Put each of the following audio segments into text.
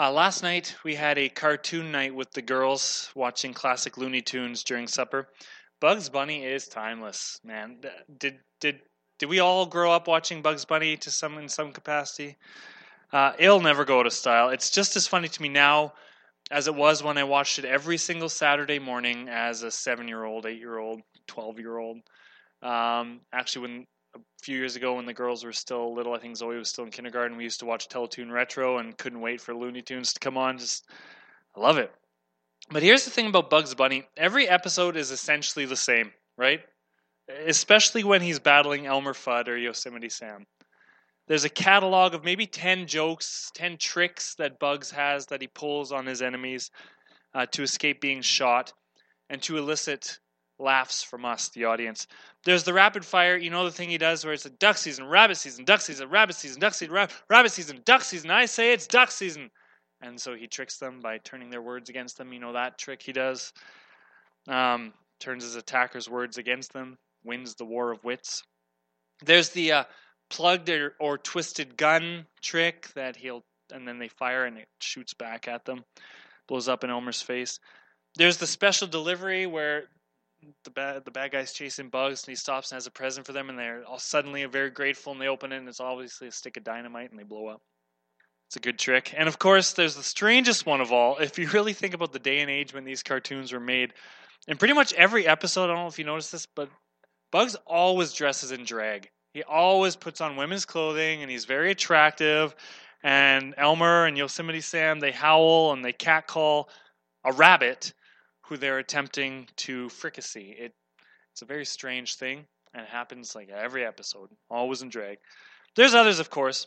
Uh, last night we had a cartoon night with the girls watching classic Looney Tunes during supper. Bugs Bunny is timeless, man. Did did did we all grow up watching Bugs Bunny to some in some capacity? Uh, it'll never go out of style. It's just as funny to me now as it was when I watched it every single Saturday morning as a seven-year-old, eight-year-old, twelve-year-old. Um, actually, when a few years ago when the girls were still little, I think Zoe was still in kindergarten, we used to watch Teletoon Retro and couldn't wait for Looney Tunes to come on. Just, I love it. But here's the thing about Bugs Bunny every episode is essentially the same, right? Especially when he's battling Elmer Fudd or Yosemite Sam. There's a catalog of maybe 10 jokes, 10 tricks that Bugs has that he pulls on his enemies uh, to escape being shot and to elicit laughs from us, the audience. There's the rapid fire, you know the thing he does where it's a duck season, rabbit season, duck season, rabbit season, duck season, rabbit season, duck season. I say it's duck season. And so he tricks them by turning their words against them. You know that trick he does. Um, turns his attackers' words against them, wins the war of wits. There's the uh, plugged or, or twisted gun trick that he'll, and then they fire and it shoots back at them, blows up in Elmer's face. There's the special delivery where the bad the bad guy's chasing bugs and he stops and has a present for them and they're all suddenly very grateful and they open it and it's obviously a stick of dynamite and they blow up. It's a good trick. And of course, there's the strangest one of all. If you really think about the day and age when these cartoons were made, in pretty much every episode, I don't know if you noticed this, but Bugs always dresses in drag. He always puts on women's clothing and he's very attractive. And Elmer and Yosemite Sam, they howl and they catcall a rabbit who they're attempting to fricassee. It it's a very strange thing and it happens like every episode, always in drag. There's others, of course,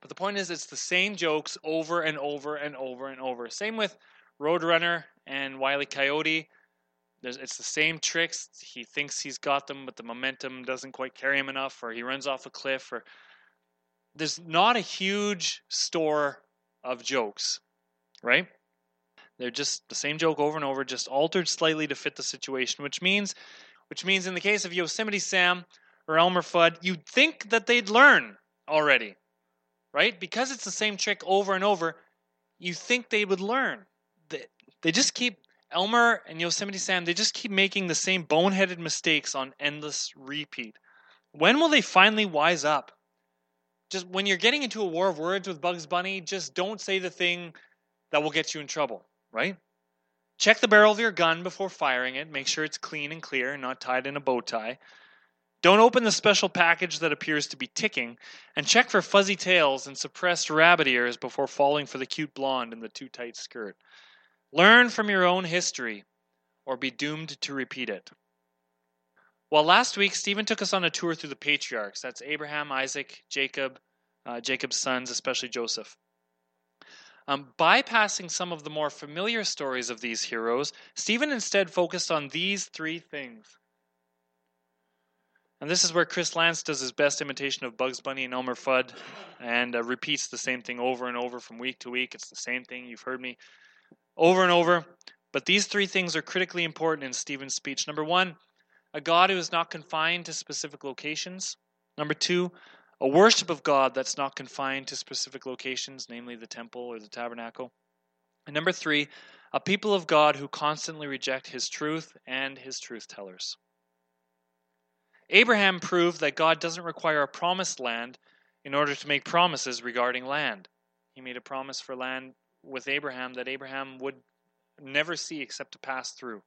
but the point is, it's the same jokes over and over and over and over. Same with Roadrunner and Wiley Coyote. There's, it's the same tricks. He thinks he's got them, but the momentum doesn't quite carry him enough, or he runs off a cliff, or there's not a huge store of jokes, right? They're just the same joke over and over, just altered slightly to fit the situation, which means which means in the case of Yosemite Sam or Elmer Fudd, you'd think that they'd learn already. Right? Because it's the same trick over and over, you think they would learn. They, they just keep Elmer and Yosemite Sam, they just keep making the same boneheaded mistakes on endless repeat. When will they finally wise up? Just when you're getting into a war of words with Bugs Bunny, just don't say the thing that will get you in trouble right? Check the barrel of your gun before firing it. Make sure it's clean and clear and not tied in a bow tie. Don't open the special package that appears to be ticking, and check for fuzzy tails and suppressed rabbit ears before falling for the cute blonde in the too tight skirt. Learn from your own history, or be doomed to repeat it. Well, last week, Stephen took us on a tour through the patriarchs. That's Abraham, Isaac, Jacob, uh, Jacob's sons, especially Joseph. Um, bypassing some of the more familiar stories of these heroes, Stephen instead focused on these three things. And this is where Chris Lance does his best imitation of Bugs Bunny and Elmer Fudd and uh, repeats the same thing over and over from week to week. It's the same thing. You've heard me over and over. But these three things are critically important in Stephen's speech. Number one, a God who is not confined to specific locations. Number two, a worship of God that's not confined to specific locations, namely the temple or the tabernacle. And number three, a people of God who constantly reject his truth and his truth tellers. Abraham proved that God doesn't require a promised land in order to make promises regarding land. He made a promise for land with Abraham that Abraham would never see except to pass through.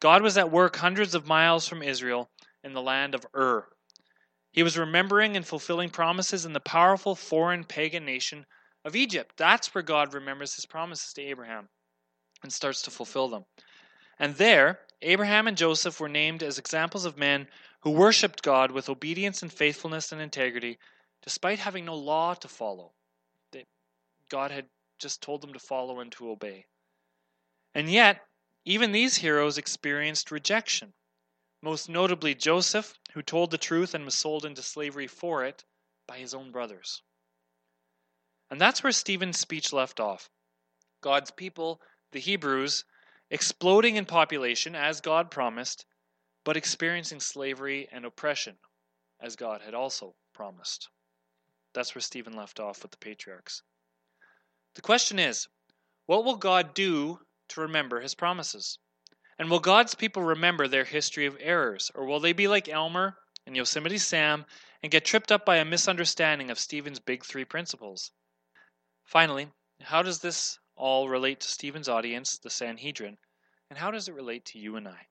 God was at work hundreds of miles from Israel in the land of Ur, he was remembering and fulfilling promises in the powerful foreign pagan nation of Egypt. That's where God remembers his promises to Abraham and starts to fulfill them. And there, Abraham and Joseph were named as examples of men who worshiped God with obedience and faithfulness and integrity, despite having no law to follow. God had just told them to follow and to obey. And yet, even these heroes experienced rejection most notably Joseph, who told the truth and was sold into slavery for it by his own brothers. And that's where Stephen's speech left off. God's people, the Hebrews, exploding in population as God promised, but experiencing slavery and oppression as God had also promised. That's where Stephen left off with the patriarchs. The question is what will God do to remember his promises? And will God's people remember their history of errors, or will they be like Elmer and Yosemite Sam and get tripped up by a misunderstanding of Stephen's big three principles? Finally, how does this all relate to Stephen's audience, the Sanhedrin, and how does it relate to you and I?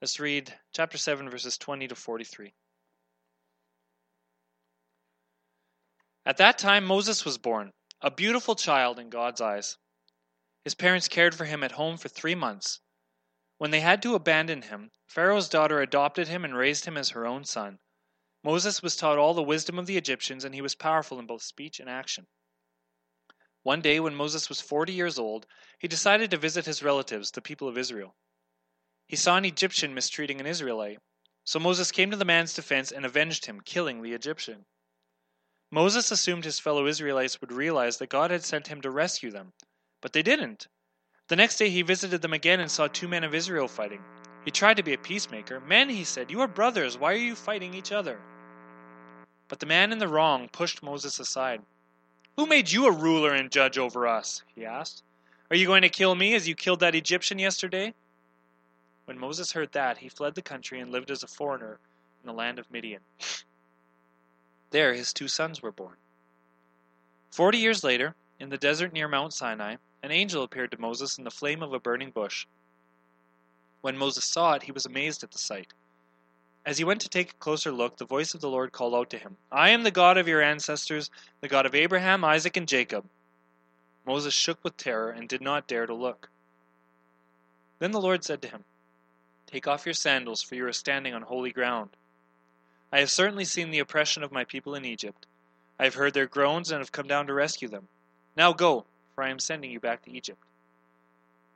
Let's read chapter 7, verses 20 to 43. At that time, Moses was born, a beautiful child in God's eyes. His parents cared for him at home for three months. When they had to abandon him, Pharaoh's daughter adopted him and raised him as her own son. Moses was taught all the wisdom of the Egyptians, and he was powerful in both speech and action. One day, when Moses was forty years old, he decided to visit his relatives, the people of Israel. He saw an Egyptian mistreating an Israelite. So Moses came to the man's defense and avenged him, killing the Egyptian. Moses assumed his fellow Israelites would realize that God had sent him to rescue them, but they didn't. The next day he visited them again and saw two men of Israel fighting. He tried to be a peacemaker. Men, he said, you are brothers. Why are you fighting each other? But the man in the wrong pushed Moses aside. Who made you a ruler and judge over us? he asked. Are you going to kill me as you killed that Egyptian yesterday? When Moses heard that, he fled the country and lived as a foreigner in the land of Midian. There his two sons were born. Forty years later, in the desert near Mount Sinai, an angel appeared to Moses in the flame of a burning bush. When Moses saw it, he was amazed at the sight. As he went to take a closer look, the voice of the Lord called out to him, I am the God of your ancestors, the God of Abraham, Isaac, and Jacob. Moses shook with terror and did not dare to look. Then the Lord said to him, Take off your sandals, for you are standing on holy ground. I have certainly seen the oppression of my people in Egypt. I have heard their groans and have come down to rescue them. Now go, for I am sending you back to Egypt.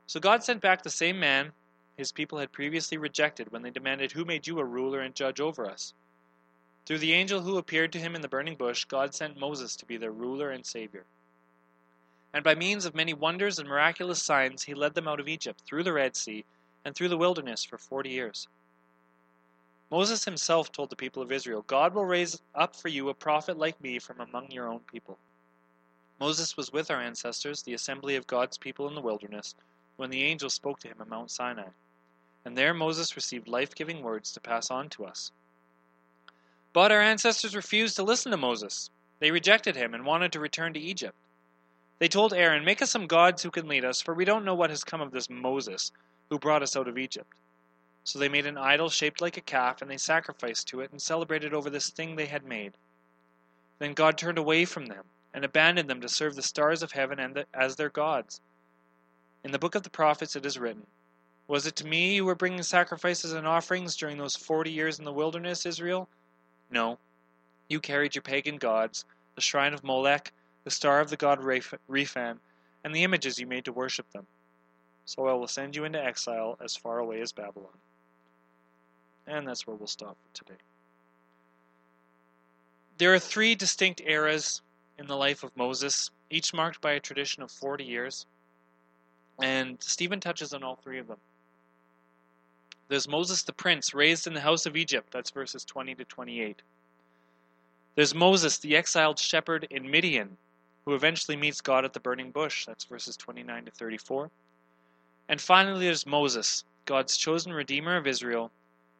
So God sent back the same man his people had previously rejected when they demanded, Who made you a ruler and judge over us? Through the angel who appeared to him in the burning bush, God sent Moses to be their ruler and savior. And by means of many wonders and miraculous signs, he led them out of Egypt, through the Red Sea, and through the wilderness for forty years. Moses himself told the people of Israel, God will raise up for you a prophet like me from among your own people. Moses was with our ancestors, the assembly of God's people in the wilderness, when the angel spoke to him at Mount Sinai. And there Moses received life giving words to pass on to us. But our ancestors refused to listen to Moses. They rejected him and wanted to return to Egypt. They told Aaron, Make us some gods who can lead us, for we don't know what has come of this Moses, who brought us out of Egypt. So they made an idol shaped like a calf, and they sacrificed to it and celebrated over this thing they had made. Then God turned away from them and abandoned them to serve the stars of heaven and the, as their gods. In the book of the prophets it is written, Was it to me you were bringing sacrifices and offerings during those forty years in the wilderness, Israel? No. You carried your pagan gods, the shrine of Molech, the star of the god Rephan, and the images you made to worship them. So I will send you into exile as far away as Babylon. And that's where we'll stop for today. There are three distinct eras in the life of Moses, each marked by a tradition of 40 years. And Stephen touches on all three of them. There's Moses the prince, raised in the house of Egypt. That's verses 20 to 28. There's Moses, the exiled shepherd in Midian, who eventually meets God at the burning bush. That's verses 29 to 34. And finally, there's Moses, God's chosen redeemer of Israel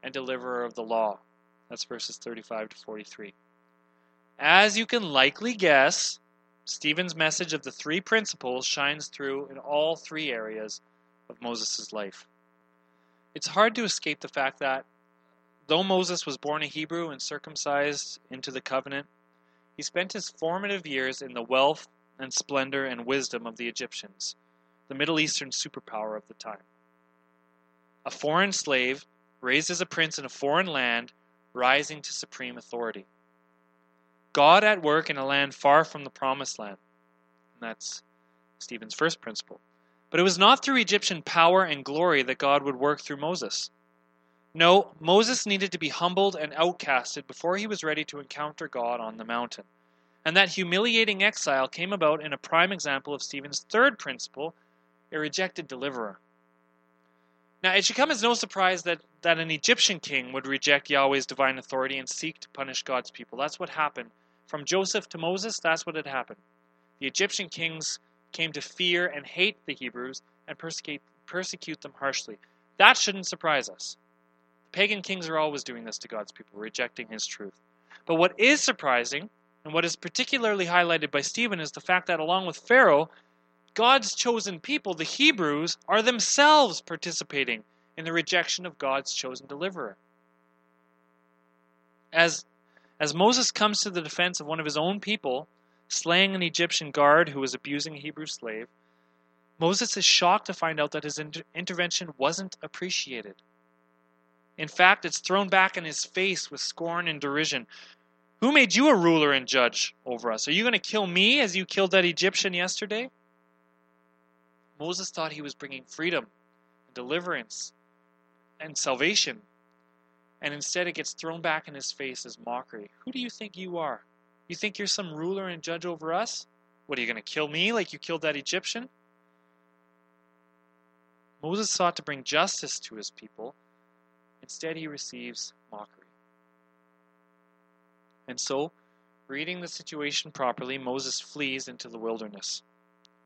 and deliverer of the law. That's verses 35 to 43. As you can likely guess, Stephen's message of the three principles shines through in all three areas of Moses' life. It's hard to escape the fact that, though Moses was born a Hebrew and circumcised into the covenant, he spent his formative years in the wealth and splendor and wisdom of the Egyptians, the Middle Eastern superpower of the time. A foreign slave, raised as a prince in a foreign land, rising to supreme authority. God at work in a land far from the promised land. And that's Stephen's first principle. But it was not through Egyptian power and glory that God would work through Moses. No, Moses needed to be humbled and outcasted before he was ready to encounter God on the mountain. And that humiliating exile came about in a prime example of Stephen's third principle, a rejected deliverer. Now, it should come as no surprise that, that an Egyptian king would reject Yahweh's divine authority and seek to punish God's people. That's what happened from Joseph to Moses, that's what had happened. the Egyptian kings came to fear and hate the Hebrews and persecute, persecute them harshly. That shouldn't surprise us. The pagan kings are always doing this to God's people, rejecting his truth. But what is surprising, and what is particularly highlighted by Stephen, is the fact that along with Pharaoh, God's chosen people, the Hebrews, are themselves participating in the rejection of God's chosen deliverer. As, as Moses comes to the defense of one of his own people, slaying an Egyptian guard who was abusing a Hebrew slave, Moses is shocked to find out that his inter- intervention wasn't appreciated. In fact, it's thrown back in his face with scorn and derision. Who made you a ruler and judge over us? Are you going to kill me as you killed that Egyptian yesterday? Moses thought he was bringing freedom, and deliverance, and salvation. And instead, it gets thrown back in his face as mockery. Who do you think you are? You think you're some ruler and judge over us? What are you going to kill me like you killed that Egyptian? Moses sought to bring justice to his people. Instead, he receives mockery. And so, reading the situation properly, Moses flees into the wilderness.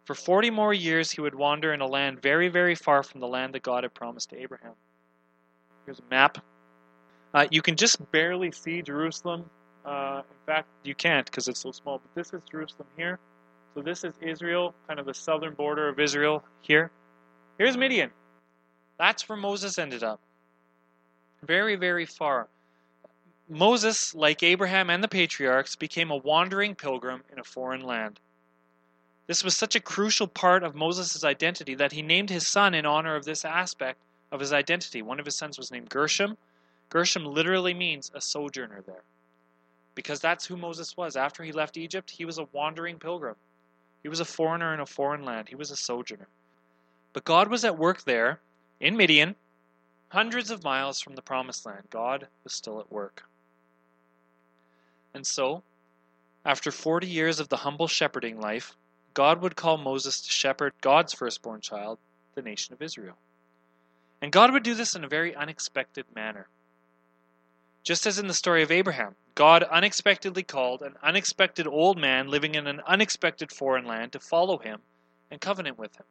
For 40 more years, he would wander in a land very, very far from the land that God had promised to Abraham. Here's a map. Uh, you can just barely see Jerusalem. Uh, in fact, you can't because it's so small. But this is Jerusalem here. So this is Israel, kind of the southern border of Israel here. Here's Midian. That's where Moses ended up. Very, very far. Moses, like Abraham and the patriarchs, became a wandering pilgrim in a foreign land. This was such a crucial part of Moses' identity that he named his son in honor of this aspect of his identity. One of his sons was named Gershom. Gershom literally means a sojourner there. Because that's who Moses was. After he left Egypt, he was a wandering pilgrim. He was a foreigner in a foreign land. He was a sojourner. But God was at work there, in Midian, hundreds of miles from the promised land. God was still at work. And so, after 40 years of the humble shepherding life, God would call Moses to shepherd God's firstborn child, the nation of Israel. And God would do this in a very unexpected manner. Just as in the story of Abraham, God unexpectedly called an unexpected old man living in an unexpected foreign land to follow him and covenant with him.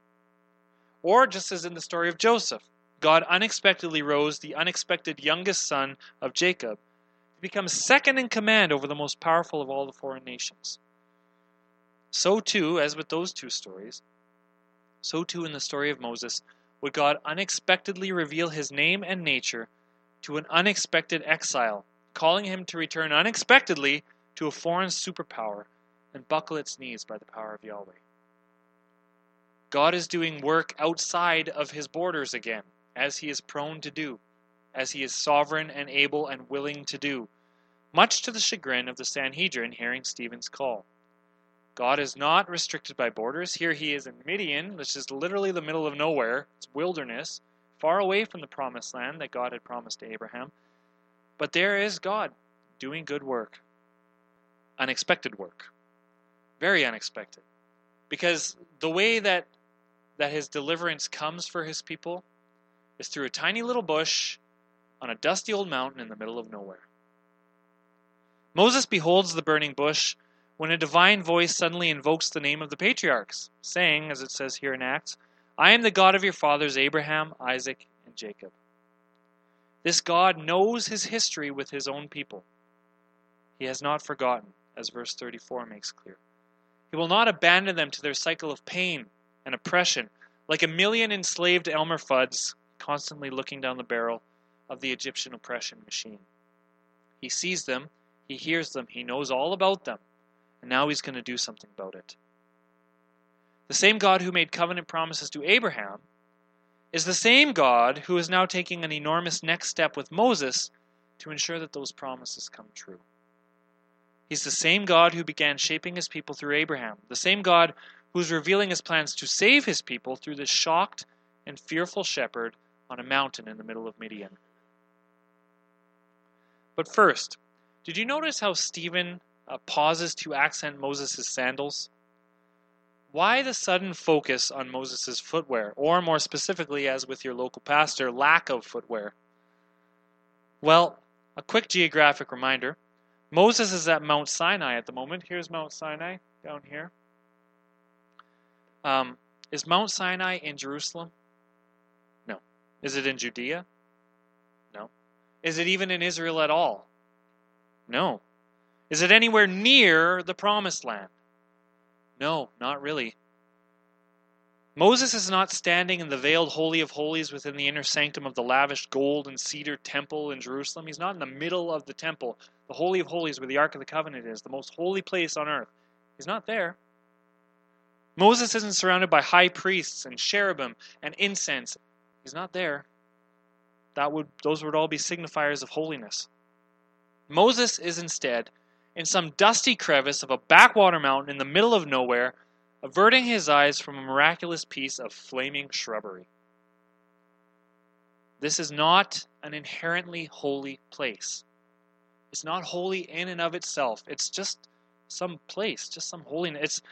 Or just as in the story of Joseph, God unexpectedly rose the unexpected youngest son of Jacob to become second in command over the most powerful of all the foreign nations. So too, as with those two stories, so too in the story of Moses, would God unexpectedly reveal his name and nature to an unexpected exile, calling him to return unexpectedly to a foreign superpower and buckle its knees by the power of Yahweh. God is doing work outside of his borders again, as he is prone to do, as he is sovereign and able and willing to do, much to the chagrin of the Sanhedrin hearing Stephen's call. God is not restricted by borders. Here he is in Midian, which is literally the middle of nowhere. It's wilderness, far away from the promised land that God had promised to Abraham. But there is God doing good work. Unexpected work. Very unexpected. Because the way that that his deliverance comes for his people is through a tiny little bush on a dusty old mountain in the middle of nowhere. Moses beholds the burning bush when a divine voice suddenly invokes the name of the patriarchs, saying, as it says here in Acts, I am the God of your fathers Abraham, Isaac, and Jacob. This God knows his history with his own people. He has not forgotten, as verse 34 makes clear. He will not abandon them to their cycle of pain and oppression, like a million enslaved Elmer Fudds constantly looking down the barrel of the Egyptian oppression machine. He sees them, he hears them, he knows all about them, and now he's going to do something about it. The same God who made covenant promises to Abraham is the same God who is now taking an enormous next step with Moses to ensure that those promises come true. He's the same God who began shaping his people through Abraham, the same God who is revealing his plans to save his people through this shocked and fearful shepherd on a mountain in the middle of Midian. But first, did you notice how Stephen uh, pauses to accent Moses' sandals? Why the sudden focus on Moses' footwear, or more specifically, as with your local pastor, lack of footwear? Well, a quick geographic reminder Moses is at Mount Sinai at the moment. Here's Mount Sinai down here. Um, is Mount Sinai in Jerusalem? No. Is it in Judea? No. Is it even in Israel at all? No. Is it anywhere near the promised land? No, not really. Moses is not standing in the veiled Holy of Holies within the inner sanctum of the lavish gold and cedar temple in Jerusalem. He's not in the middle of the temple, the Holy of Holies where the Ark of the Covenant is, the most holy place on earth. He's not there. Moses isn't surrounded by high priests and cherubim and incense. He's not there. That would those would all be signifiers of holiness. Moses is instead in some dusty crevice of a backwater mountain in the middle of nowhere averting his eyes from a miraculous piece of flaming shrubbery. This is not an inherently holy place. It's not holy in and of itself. It's just some place, just some holiness. It's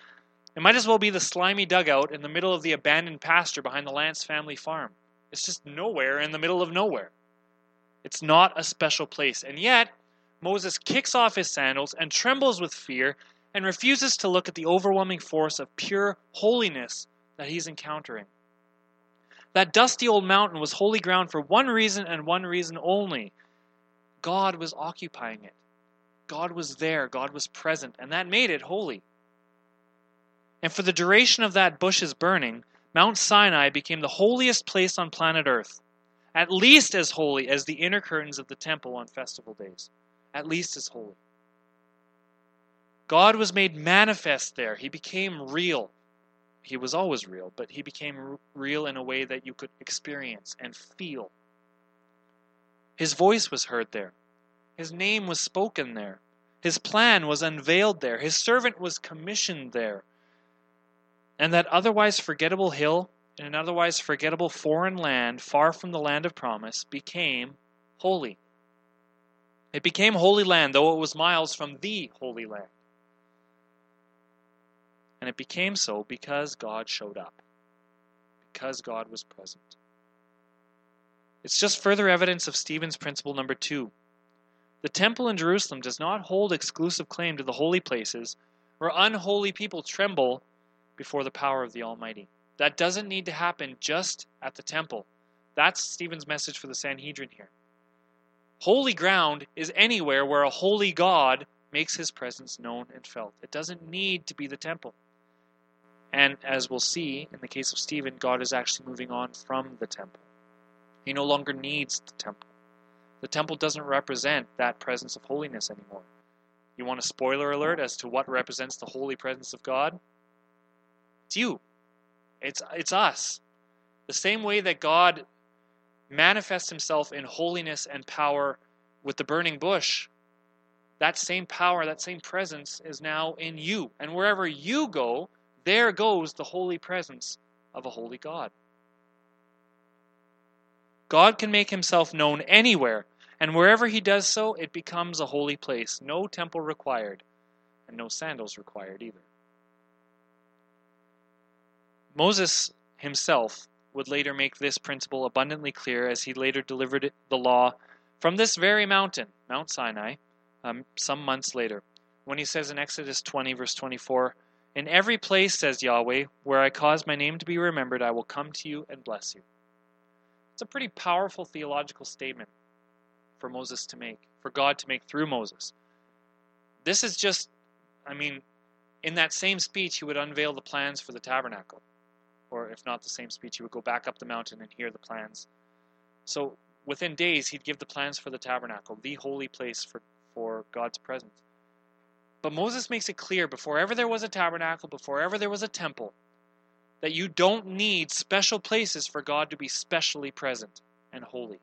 it might as well be the slimy dugout in the middle of the abandoned pasture behind the Lance family farm. It's just nowhere in the middle of nowhere. It's not a special place. And yet, Moses kicks off his sandals and trembles with fear and refuses to look at the overwhelming force of pure holiness that he's encountering. That dusty old mountain was holy ground for one reason and one reason only God was occupying it. God was there, God was present, and that made it holy. And for the duration of that bush's burning, Mount Sinai became the holiest place on planet Earth, at least as holy as the inner curtains of the temple on festival days. At least as holy. God was made manifest there. He became real. He was always real, but he became real in a way that you could experience and feel. His voice was heard there. His name was spoken there. His plan was unveiled there. His servant was commissioned there. And that otherwise forgettable hill in an otherwise forgettable foreign land, far from the land of promise, became holy. It became holy land, though it was miles from the holy land. And it became so because God showed up, because God was present. It's just further evidence of Stephen's principle number two. The temple in Jerusalem does not hold exclusive claim to the holy places, where unholy people tremble before the power of the Almighty. That doesn't need to happen just at the temple. That's Stephen's message for the Sanhedrin here. Holy ground is anywhere where a holy God makes his presence known and felt. It doesn't need to be the temple. And as we'll see in the case of Stephen, God is actually moving on from the temple. He no longer needs the temple. The temple doesn't represent that presence of holiness anymore. You want a spoiler alert as to what represents the holy presence of God? It's you. It's it's us. The same way that God manifests himself in holiness and power with the burning bush, that same power, that same presence is now in you. And wherever you go, there goes the holy presence of a holy God. God can make himself known anywhere, and wherever he does so, it becomes a holy place. No temple required, and no sandals required either. Moses himself would later make this principle abundantly clear as he later delivered the law from this very mountain, Mount Sinai, um, some months later, when he says in Exodus 20, verse 24, in every place, says Yahweh, where I cause my name to be remembered, I will come to you and bless you. It's a pretty powerful theological statement for Moses to make, for God to make through Moses. This is just, I mean, in that same speech, he would unveil the plans for the tabernacle. Or if not the same speech, he would go back up the mountain and hear the plans. So within days, he'd give the plans for the tabernacle, the holy place for, for God's presence. But Moses makes it clear before ever there was a tabernacle, before ever there was a temple, that you don't need special places for God to be specially present and holy.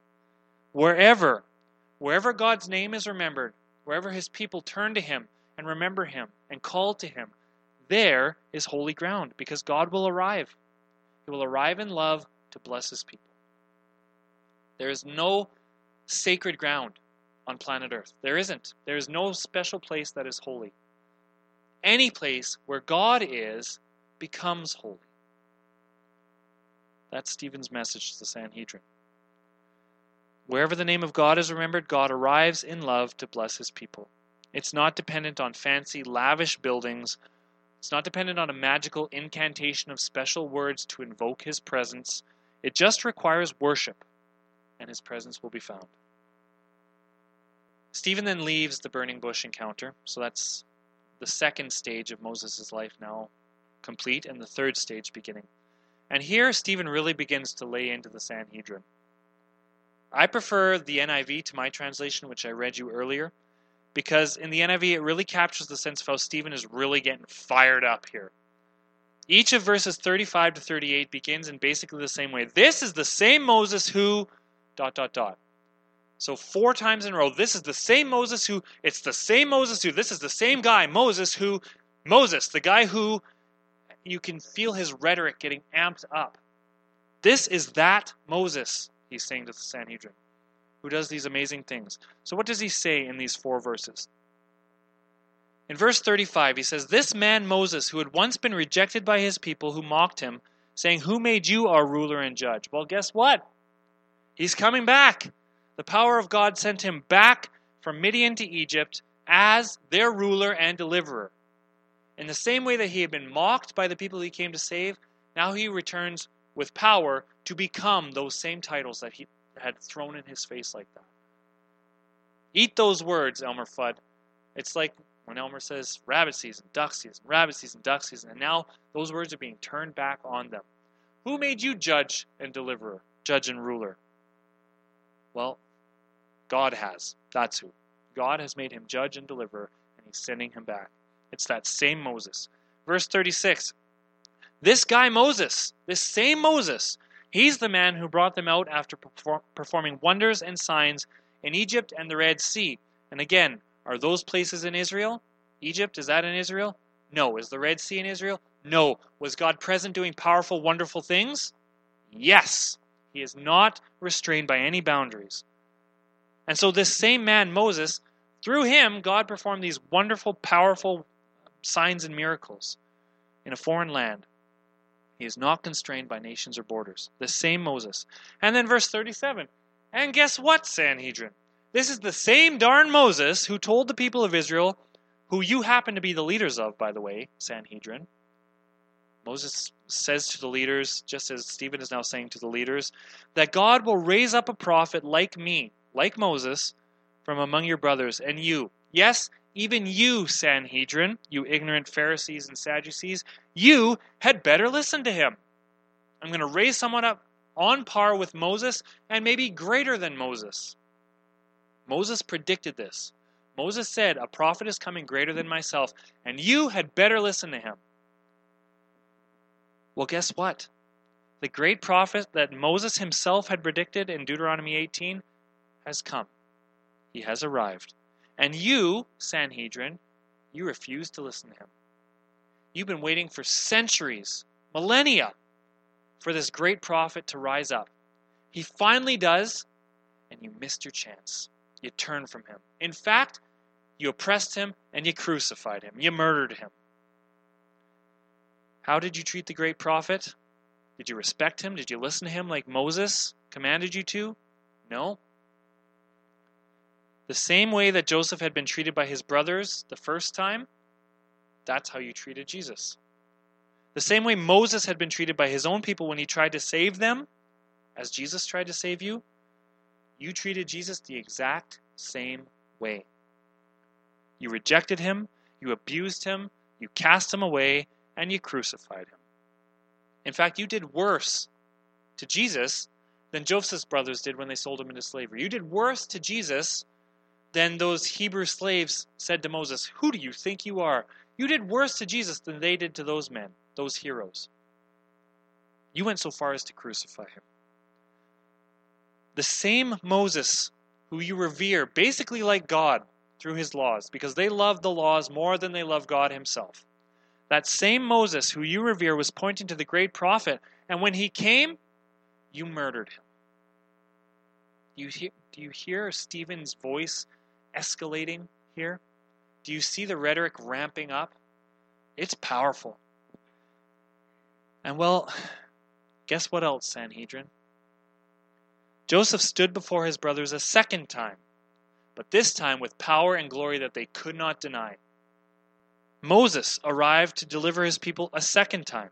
Wherever, wherever God's name is remembered, wherever his people turn to him and remember him and call to him, there is holy ground because God will arrive. He will arrive in love to bless his people. There is no sacred ground on planet Earth. There isn't. There is no special place that is holy. Any place where God is becomes holy. That's Stephen's message to the Sanhedrin. Wherever the name of God is remembered, God arrives in love to bless his people. It's not dependent on fancy, lavish buildings It's not dependent on a magical incantation of special words to invoke his presence. It just requires worship, and his presence will be found. Stephen then leaves the burning bush encounter, so that's the second stage of Moses' life now complete, and the third stage beginning. And here, Stephen really begins to lay into the Sanhedrin. I prefer the NIV to my translation, which I read you earlier because in the NIV it really captures the sense of how Stephen is really getting fired up here. Each of verses 35 to 38 begins in basically the same way. This is the same Moses who dot dot dot. So four times in a row, this is the same Moses who it's the same Moses who this is the same guy Moses who Moses, the guy who you can feel his rhetoric getting amped up. This is that Moses, he's saying to the Sanhedrin who does these amazing things. So, what does he say in these four verses? In verse 35, he says, This man Moses, who had once been rejected by his people who mocked him, saying, Who made you our ruler and judge? Well, guess what? He's coming back. The power of God sent him back from Midian to Egypt as their ruler and deliverer. In the same way that he had been mocked by the people he came to save, now he returns with power to become those same titles that he, had thrown in his face like that. Eat those words, Elmer Fudd. It's like when Elmer says rabbit season, duck season, rabbit season, duck season, and now those words are being turned back on them. Who made you judge and deliverer, judge and ruler? Well, God has. That's who. God has made him judge and deliverer, and he's sending him back. It's that same Moses. Verse 36 This guy Moses, this same Moses, He's the man who brought them out after perform, performing wonders and signs in Egypt and the Red Sea. And again, are those places in Israel? Egypt, is that in Israel? No. Is the Red Sea in Israel? No. Was God present doing powerful, wonderful things? Yes. He is not restrained by any boundaries. And so, this same man, Moses, through him, God performed these wonderful, powerful signs and miracles in a foreign land. He is not constrained by nations or borders. The same Moses. And then verse 37. And guess what, Sanhedrin? This is the same darn Moses who told the people of Israel, who you happen to be the leaders of, by the way, Sanhedrin. Moses says to the leaders, just as Stephen is now saying to the leaders, that God will raise up a prophet like me, like Moses, from among your brothers, and you, yes, even you, Sanhedrin, you ignorant Pharisees and Sadducees, you had better listen to him. I'm going to raise someone up on par with Moses and maybe greater than Moses. Moses predicted this. Moses said, A prophet is coming greater than myself, and you had better listen to him. Well, guess what? The great prophet that Moses himself had predicted in Deuteronomy 18 has come. He has arrived. And you, Sanhedrin, you refuse to listen to him. You've been waiting for centuries, millennia, for this great prophet to rise up. He finally does, and you missed your chance. You turned from him. In fact, you oppressed him and you crucified him. You murdered him. How did you treat the great prophet? Did you respect him? Did you listen to him like Moses commanded you to? No. The same way that Joseph had been treated by his brothers the first time, that's how you treated Jesus. The same way Moses had been treated by his own people when he tried to save them, as Jesus tried to save you, you treated Jesus the exact same way. You rejected him, you abused him, you cast him away, and you crucified him. In fact, you did worse to Jesus than Joseph's brothers did when they sold him into slavery. You did worse to Jesus than those Hebrew slaves said to Moses, Who do you think you are? You did worse to Jesus than they did to those men, those heroes. You went so far as to crucify him. The same Moses who you revere, basically like God through his laws, because they love the laws more than they love God himself. That same Moses who you revere was pointing to the great prophet, and when he came, you murdered him. Do you hear, do you hear Stephen's voice escalating here? Do you see the rhetoric ramping up? It's powerful. And well, guess what else, Sanhedrin? Joseph stood before his brothers a second time, but this time with power and glory that they could not deny. Moses arrived to deliver his people a second time,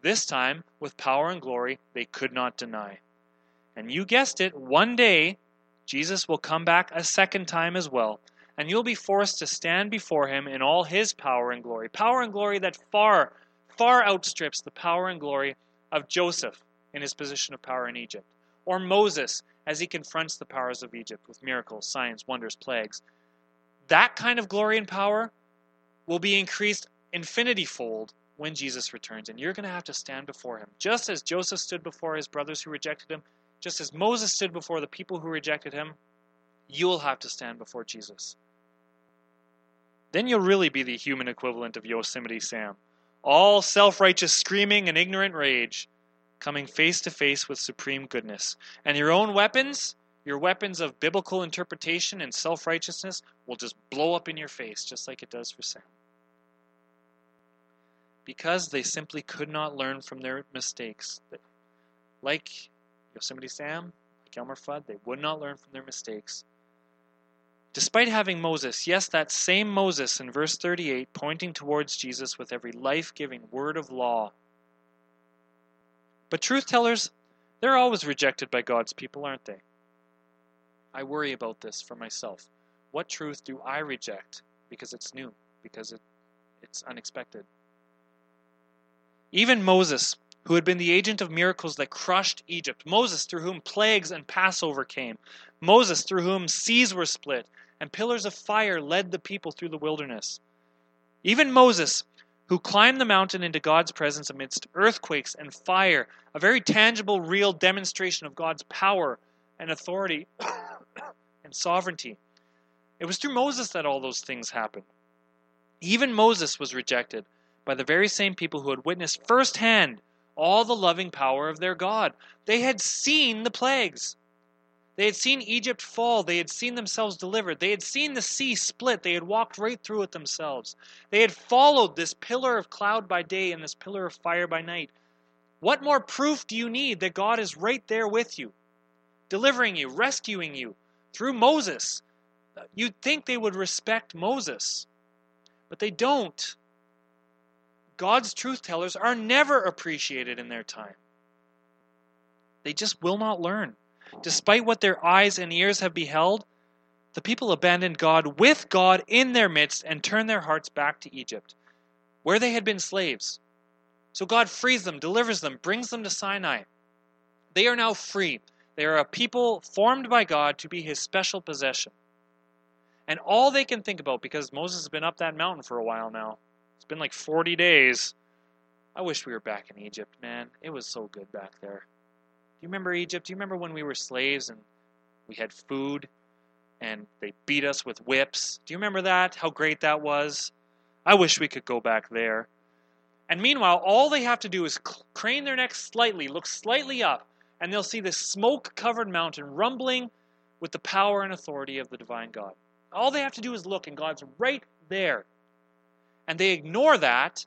this time with power and glory they could not deny. And you guessed it, one day Jesus will come back a second time as well, and you'll be forced to stand before him in all his power and glory. Power and glory that far, far outstrips the power and glory of Joseph in his position of power in Egypt, or Moses as he confronts the powers of Egypt with miracles, signs, wonders, plagues. That kind of glory and power will be increased infinity fold when Jesus returns. And you're going to have to stand before him. Just as Joseph stood before his brothers who rejected him, just as Moses stood before the people who rejected him, you'll have to stand before Jesus. Then you'll really be the human equivalent of Yosemite Sam. All self righteous screaming and ignorant rage, coming face to face with supreme goodness. And your own weapons, your weapons of biblical interpretation and self righteousness, will just blow up in your face, just like it does for Sam. Because they simply could not learn from their mistakes. Like Yosemite Sam, like Elmer Fudd, they would not learn from their mistakes. Despite having Moses, yes, that same Moses in verse 38, pointing towards Jesus with every life giving word of law. But truth tellers, they're always rejected by God's people, aren't they? I worry about this for myself. What truth do I reject because it's new, because it, it's unexpected? Even Moses, who had been the agent of miracles that crushed Egypt, Moses, through whom plagues and Passover came, Moses, through whom seas were split, and pillars of fire led the people through the wilderness. Even Moses, who climbed the mountain into God's presence amidst earthquakes and fire, a very tangible, real demonstration of God's power and authority and sovereignty. It was through Moses that all those things happened. Even Moses was rejected by the very same people who had witnessed firsthand all the loving power of their God. They had seen the plagues. They had seen Egypt fall. They had seen themselves delivered. They had seen the sea split. They had walked right through it themselves. They had followed this pillar of cloud by day and this pillar of fire by night. What more proof do you need that God is right there with you, delivering you, rescuing you through Moses? You'd think they would respect Moses, but they don't. God's truth tellers are never appreciated in their time. They just will not learn. Despite what their eyes and ears have beheld, the people abandoned God with God in their midst and turned their hearts back to Egypt, where they had been slaves. So God frees them, delivers them, brings them to Sinai. They are now free. They are a people formed by God to be his special possession. And all they can think about, because Moses has been up that mountain for a while now, it's been like 40 days. I wish we were back in Egypt, man. It was so good back there. Do you remember Egypt? Do you remember when we were slaves and we had food and they beat us with whips? Do you remember that? How great that was? I wish we could go back there. And meanwhile, all they have to do is crane their necks slightly, look slightly up, and they'll see this smoke covered mountain rumbling with the power and authority of the divine God. All they have to do is look, and God's right there. And they ignore that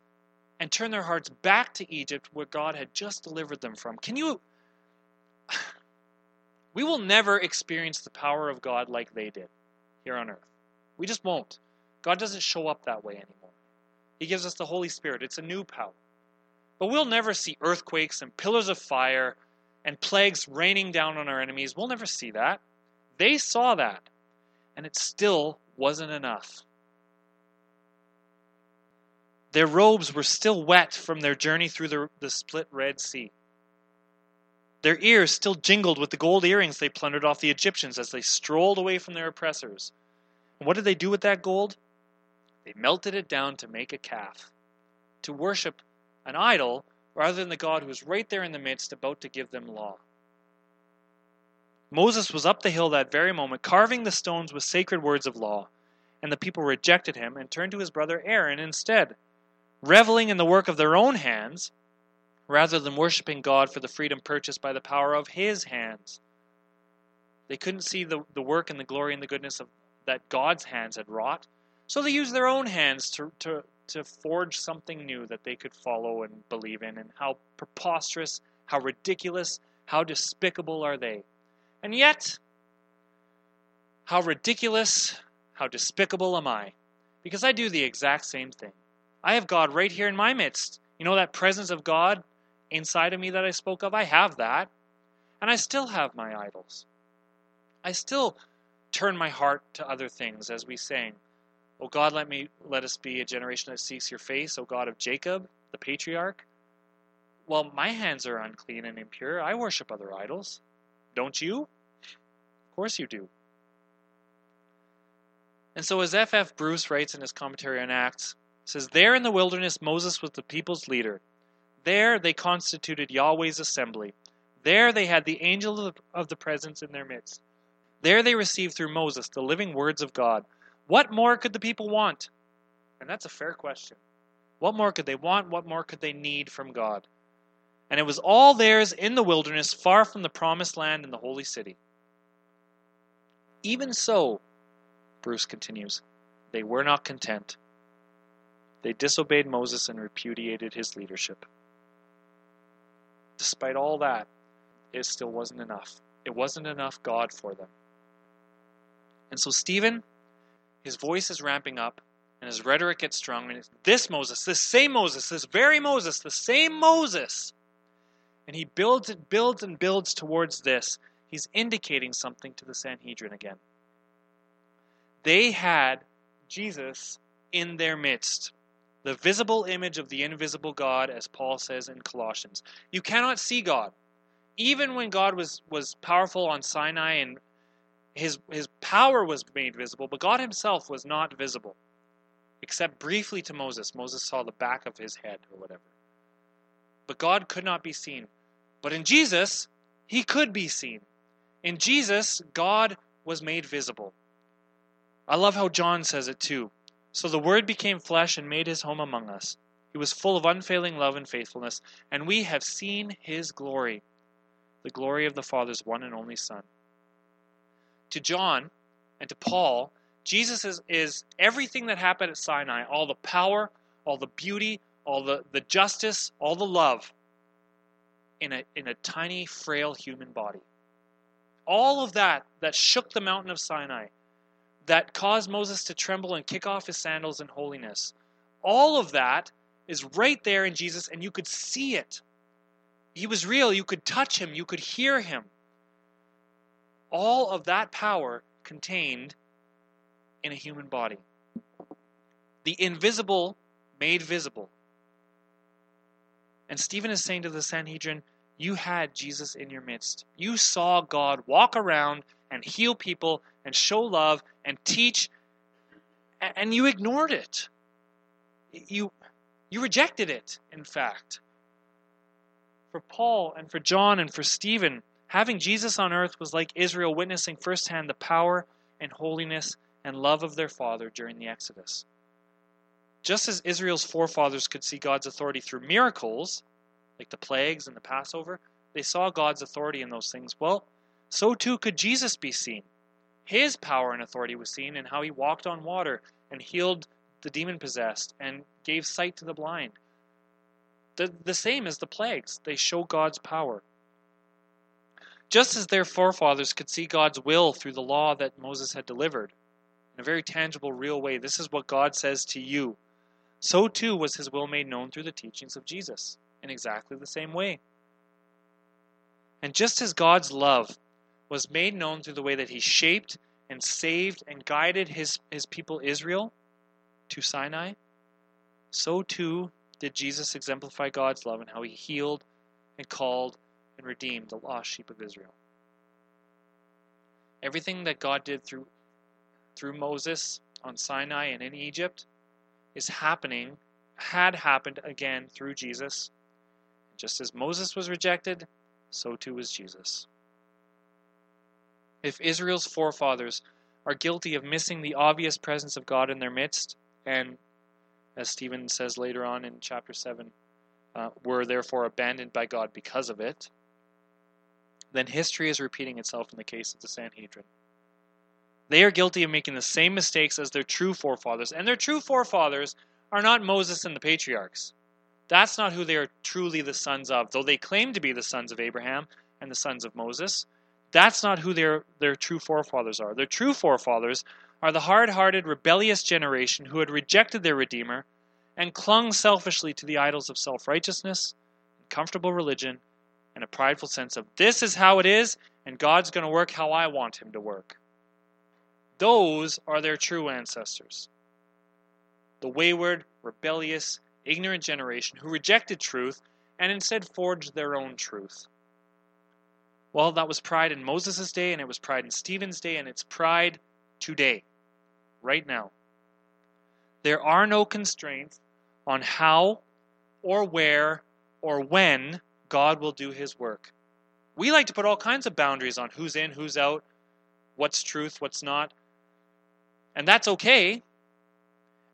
and turn their hearts back to Egypt, where God had just delivered them from. Can you. We will never experience the power of God like they did here on earth. We just won't. God doesn't show up that way anymore. He gives us the Holy Spirit, it's a new power. But we'll never see earthquakes and pillars of fire and plagues raining down on our enemies. We'll never see that. They saw that, and it still wasn't enough. Their robes were still wet from their journey through the, the split Red Sea. Their ears still jingled with the gold earrings they plundered off the Egyptians as they strolled away from their oppressors. And what did they do with that gold? They melted it down to make a calf, to worship an idol rather than the God who was right there in the midst about to give them law. Moses was up the hill that very moment, carving the stones with sacred words of law, and the people rejected him and turned to his brother Aaron instead reveling in the work of their own hands, rather than worshiping God for the freedom purchased by the power of His hands. They couldn't see the, the work and the glory and the goodness of that God's hands had wrought, so they used their own hands to, to, to forge something new that they could follow and believe in. And how preposterous, how ridiculous, how despicable are they? And yet, how ridiculous, how despicable am I? Because I do the exact same thing. I have God right here in my midst. You know that presence of God inside of me that I spoke of? I have that. And I still have my idols. I still turn my heart to other things as we sang. O God, let me let us be a generation that seeks your face, O God of Jacob, the patriarch. Well, my hands are unclean and impure. I worship other idols. Don't you? Of course you do. And so, as F. F. Bruce writes in his commentary on Acts, says, There in the wilderness, Moses was the people's leader. There they constituted Yahweh's assembly. There they had the angel of the, presence in their midst. There they received through Moses the living words of God. What more could the people want? And that's a fair question. What more could they want? What more could they need from God? And it was all theirs in the wilderness, far from the promised land and the holy city. Even so, Bruce continues, they were not content. They disobeyed Moses and repudiated his leadership. Despite all that, it still wasn't enough. It wasn't enough God for them. And so Stephen, his voice is ramping up, and his rhetoric gets strong. And this Moses, this same Moses, this very Moses, the same Moses. And he builds and builds and builds towards this. He's indicating something to the Sanhedrin again. They had Jesus in their midst, the visible image of the invisible God, as Paul says in Colossians. You cannot see God. Even when God was, was powerful on Sinai and his, his power was made visible, but God himself was not visible, except briefly to Moses. Moses saw the back of his head or whatever. But God could not be seen. But in Jesus, he could be seen. In Jesus, God was made visible. I love how John says it too. So the Word became flesh and made his home among us. He was full of unfailing love and faithfulness, and we have seen his glory, the glory of the Father's one and only Son. To John and to Paul, Jesus is, is everything that happened at Sinai all the power, all the beauty, all the, the justice, all the love in a, in a tiny, frail human body. All of that that shook the mountain of Sinai that caused Moses to tremble and kick off his sandals in holiness. All of that is right there in Jesus, and you could see it. He was real. You could touch him, you could hear him. All of that power contained in a human body. The invisible made visible. And Stephen is saying to the Sanhedrin, You had Jesus in your midst. You saw God walk around and heal people and show love and teach, and you ignored it. You, you rejected it, in fact. For Paul and for John and for Stephen, having Jesus on earth was like Israel witnessing firsthand the power and holiness and love of their Father during the Exodus. Just as Israel's forefathers could see God's authority through miracles, like the plagues and the Passover, they saw God's authority in those things. Well, so too could Jesus be seen. His power and authority was seen in how he walked on water and healed the demon possessed and gave sight to the blind. The, the same as the plagues, they show God's power. Just as their forefathers could see God's will through the law that Moses had delivered, in a very tangible, real way, this is what God says to you. So too was his will made known through the teachings of Jesus, in exactly the same way. And just as God's love was made known through the way that he shaped and saved and guided his, his people Israel to Sinai, so too did Jesus exemplify God's love and how he healed and called and redeemed the lost sheep of Israel. Everything that God did through through Moses on Sinai and in Egypt is happening, had happened again through Jesus. Just as Moses was rejected, so too was Jesus. If Israel's forefathers are guilty of missing the obvious presence of God in their midst, and as Stephen says later on in chapter 7, uh, were therefore abandoned by God because of it, then history is repeating itself in the case of the Sanhedrin. They are guilty of making the same mistakes as their true forefathers, and their true forefathers are not Moses and the patriarchs. That's not who they are truly the sons of, though they claim to be the sons of Abraham and the sons of Moses. That's not who their, their true forefathers are. Their true forefathers are the hard hearted, rebellious generation who had rejected their Redeemer and clung selfishly to the idols of self righteousness comfortable religion and a prideful sense of this is how it is and God's going to work how I want him to work. Those are their true ancestors. The wayward, rebellious, ignorant generation who rejected truth and instead forged their own truth. Well, that was pride in Moses' day, and it was pride in Stephen's day, and it's pride today, right now. There are no constraints on how or where or when God will do his work. We like to put all kinds of boundaries on who's in, who's out, what's truth, what's not. And that's okay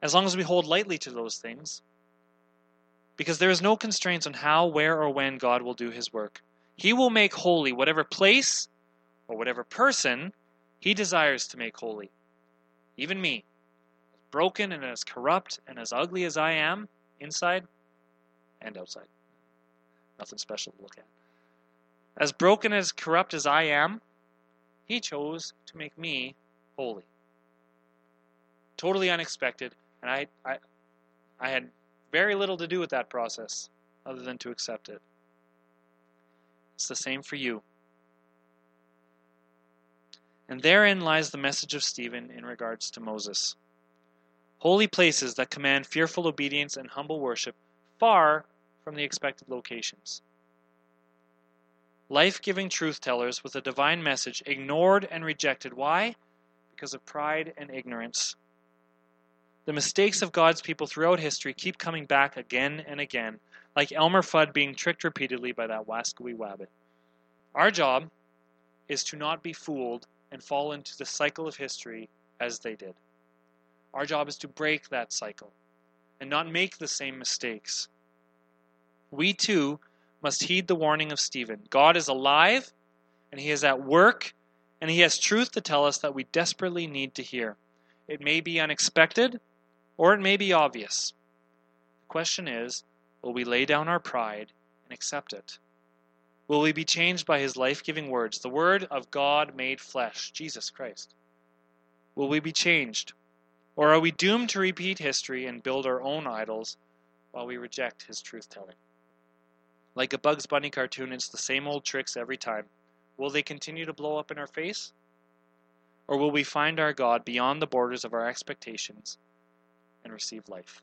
as long as we hold lightly to those things. Because there is no constraints on how, where, or when God will do his work. He will make holy whatever place or whatever person he desires to make holy. Even me, as broken and as corrupt and as ugly as I am, inside and outside. Nothing special to look at. As broken as corrupt as I am, he chose to make me holy. Totally unexpected, and I, I, I had very little to do with that process other than to accept it. It's the same for you. And therein lies the message of Stephen in regards to Moses. Holy places that command fearful obedience and humble worship far from the expected locations. Life giving truth tellers with a divine message ignored and rejected. Why? Because of pride and ignorance. The mistakes of God's people throughout history keep coming back again and again, like Elmer Fudd being tricked repeatedly by that wascooey wabbit. Our job is to not be fooled and fall into the cycle of history as they did. Our job is to break that cycle and not make the same mistakes. We too must heed the warning of Stephen. God is alive, and he is at work, and he has truth to tell us that we desperately need to hear. It may be unexpected, or it may be obvious. The question is will we lay down our pride and accept it? Will we be changed by his life giving words, the word of God made flesh, Jesus Christ? Will we be changed? Or are we doomed to repeat history and build our own idols while we reject his truth telling? Like a Bugs Bunny cartoon, it's the same old tricks every time. Will they continue to blow up in our face? Or will we find our God beyond the borders of our expectations and receive life?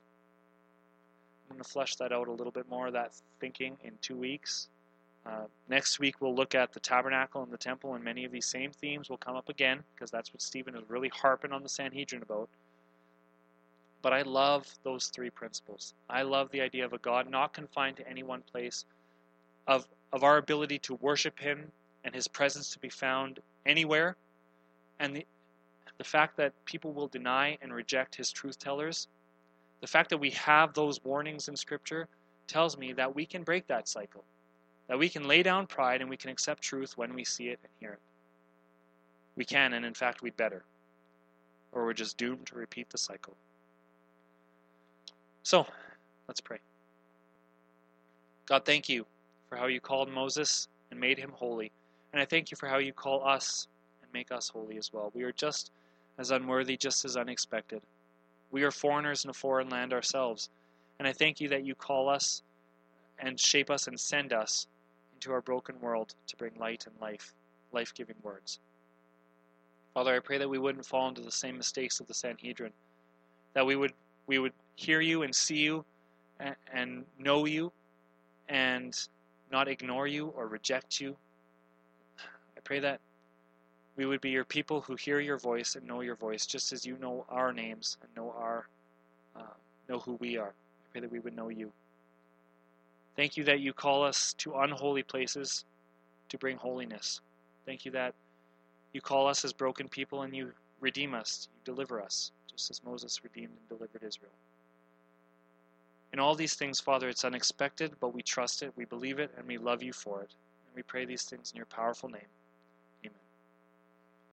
I'm going to flesh that out a little bit more, that thinking, in two weeks. Uh, next week, we'll look at the tabernacle and the temple, and many of these same themes will come up again, because that's what Stephen is really harping on the Sanhedrin about. But I love those three principles. I love the idea of a God not confined to any one place, of, of our ability to worship Him and His presence to be found anywhere, and the, the fact that people will deny and reject His truth tellers, the fact that we have those warnings in Scripture tells me that we can break that cycle, that we can lay down pride and we can accept truth when we see it and hear it. We can, and in fact, we'd better, or we're just doomed to repeat the cycle. So, let's pray. God, thank you for how you called Moses and made him holy. And I thank you for how you call us and make us holy as well. We are just as unworthy, just as unexpected. We are foreigners in a foreign land ourselves. And I thank you that you call us and shape us and send us into our broken world to bring light and life, life giving words. Father, I pray that we wouldn't fall into the same mistakes of the Sanhedrin, that we would we would hear you and see you and, and know you and not ignore you or reject you. I pray that we would be your people who hear your voice and know your voice, just as you know our names and know our uh, know who we are. I pray that we would know you. Thank you that you call us to unholy places to bring holiness. Thank you that you call us as broken people and you redeem us, you deliver us, just as Moses redeemed and delivered Israel. In all these things, Father, it's unexpected, but we trust it, we believe it, and we love you for it. And we pray these things in your powerful name.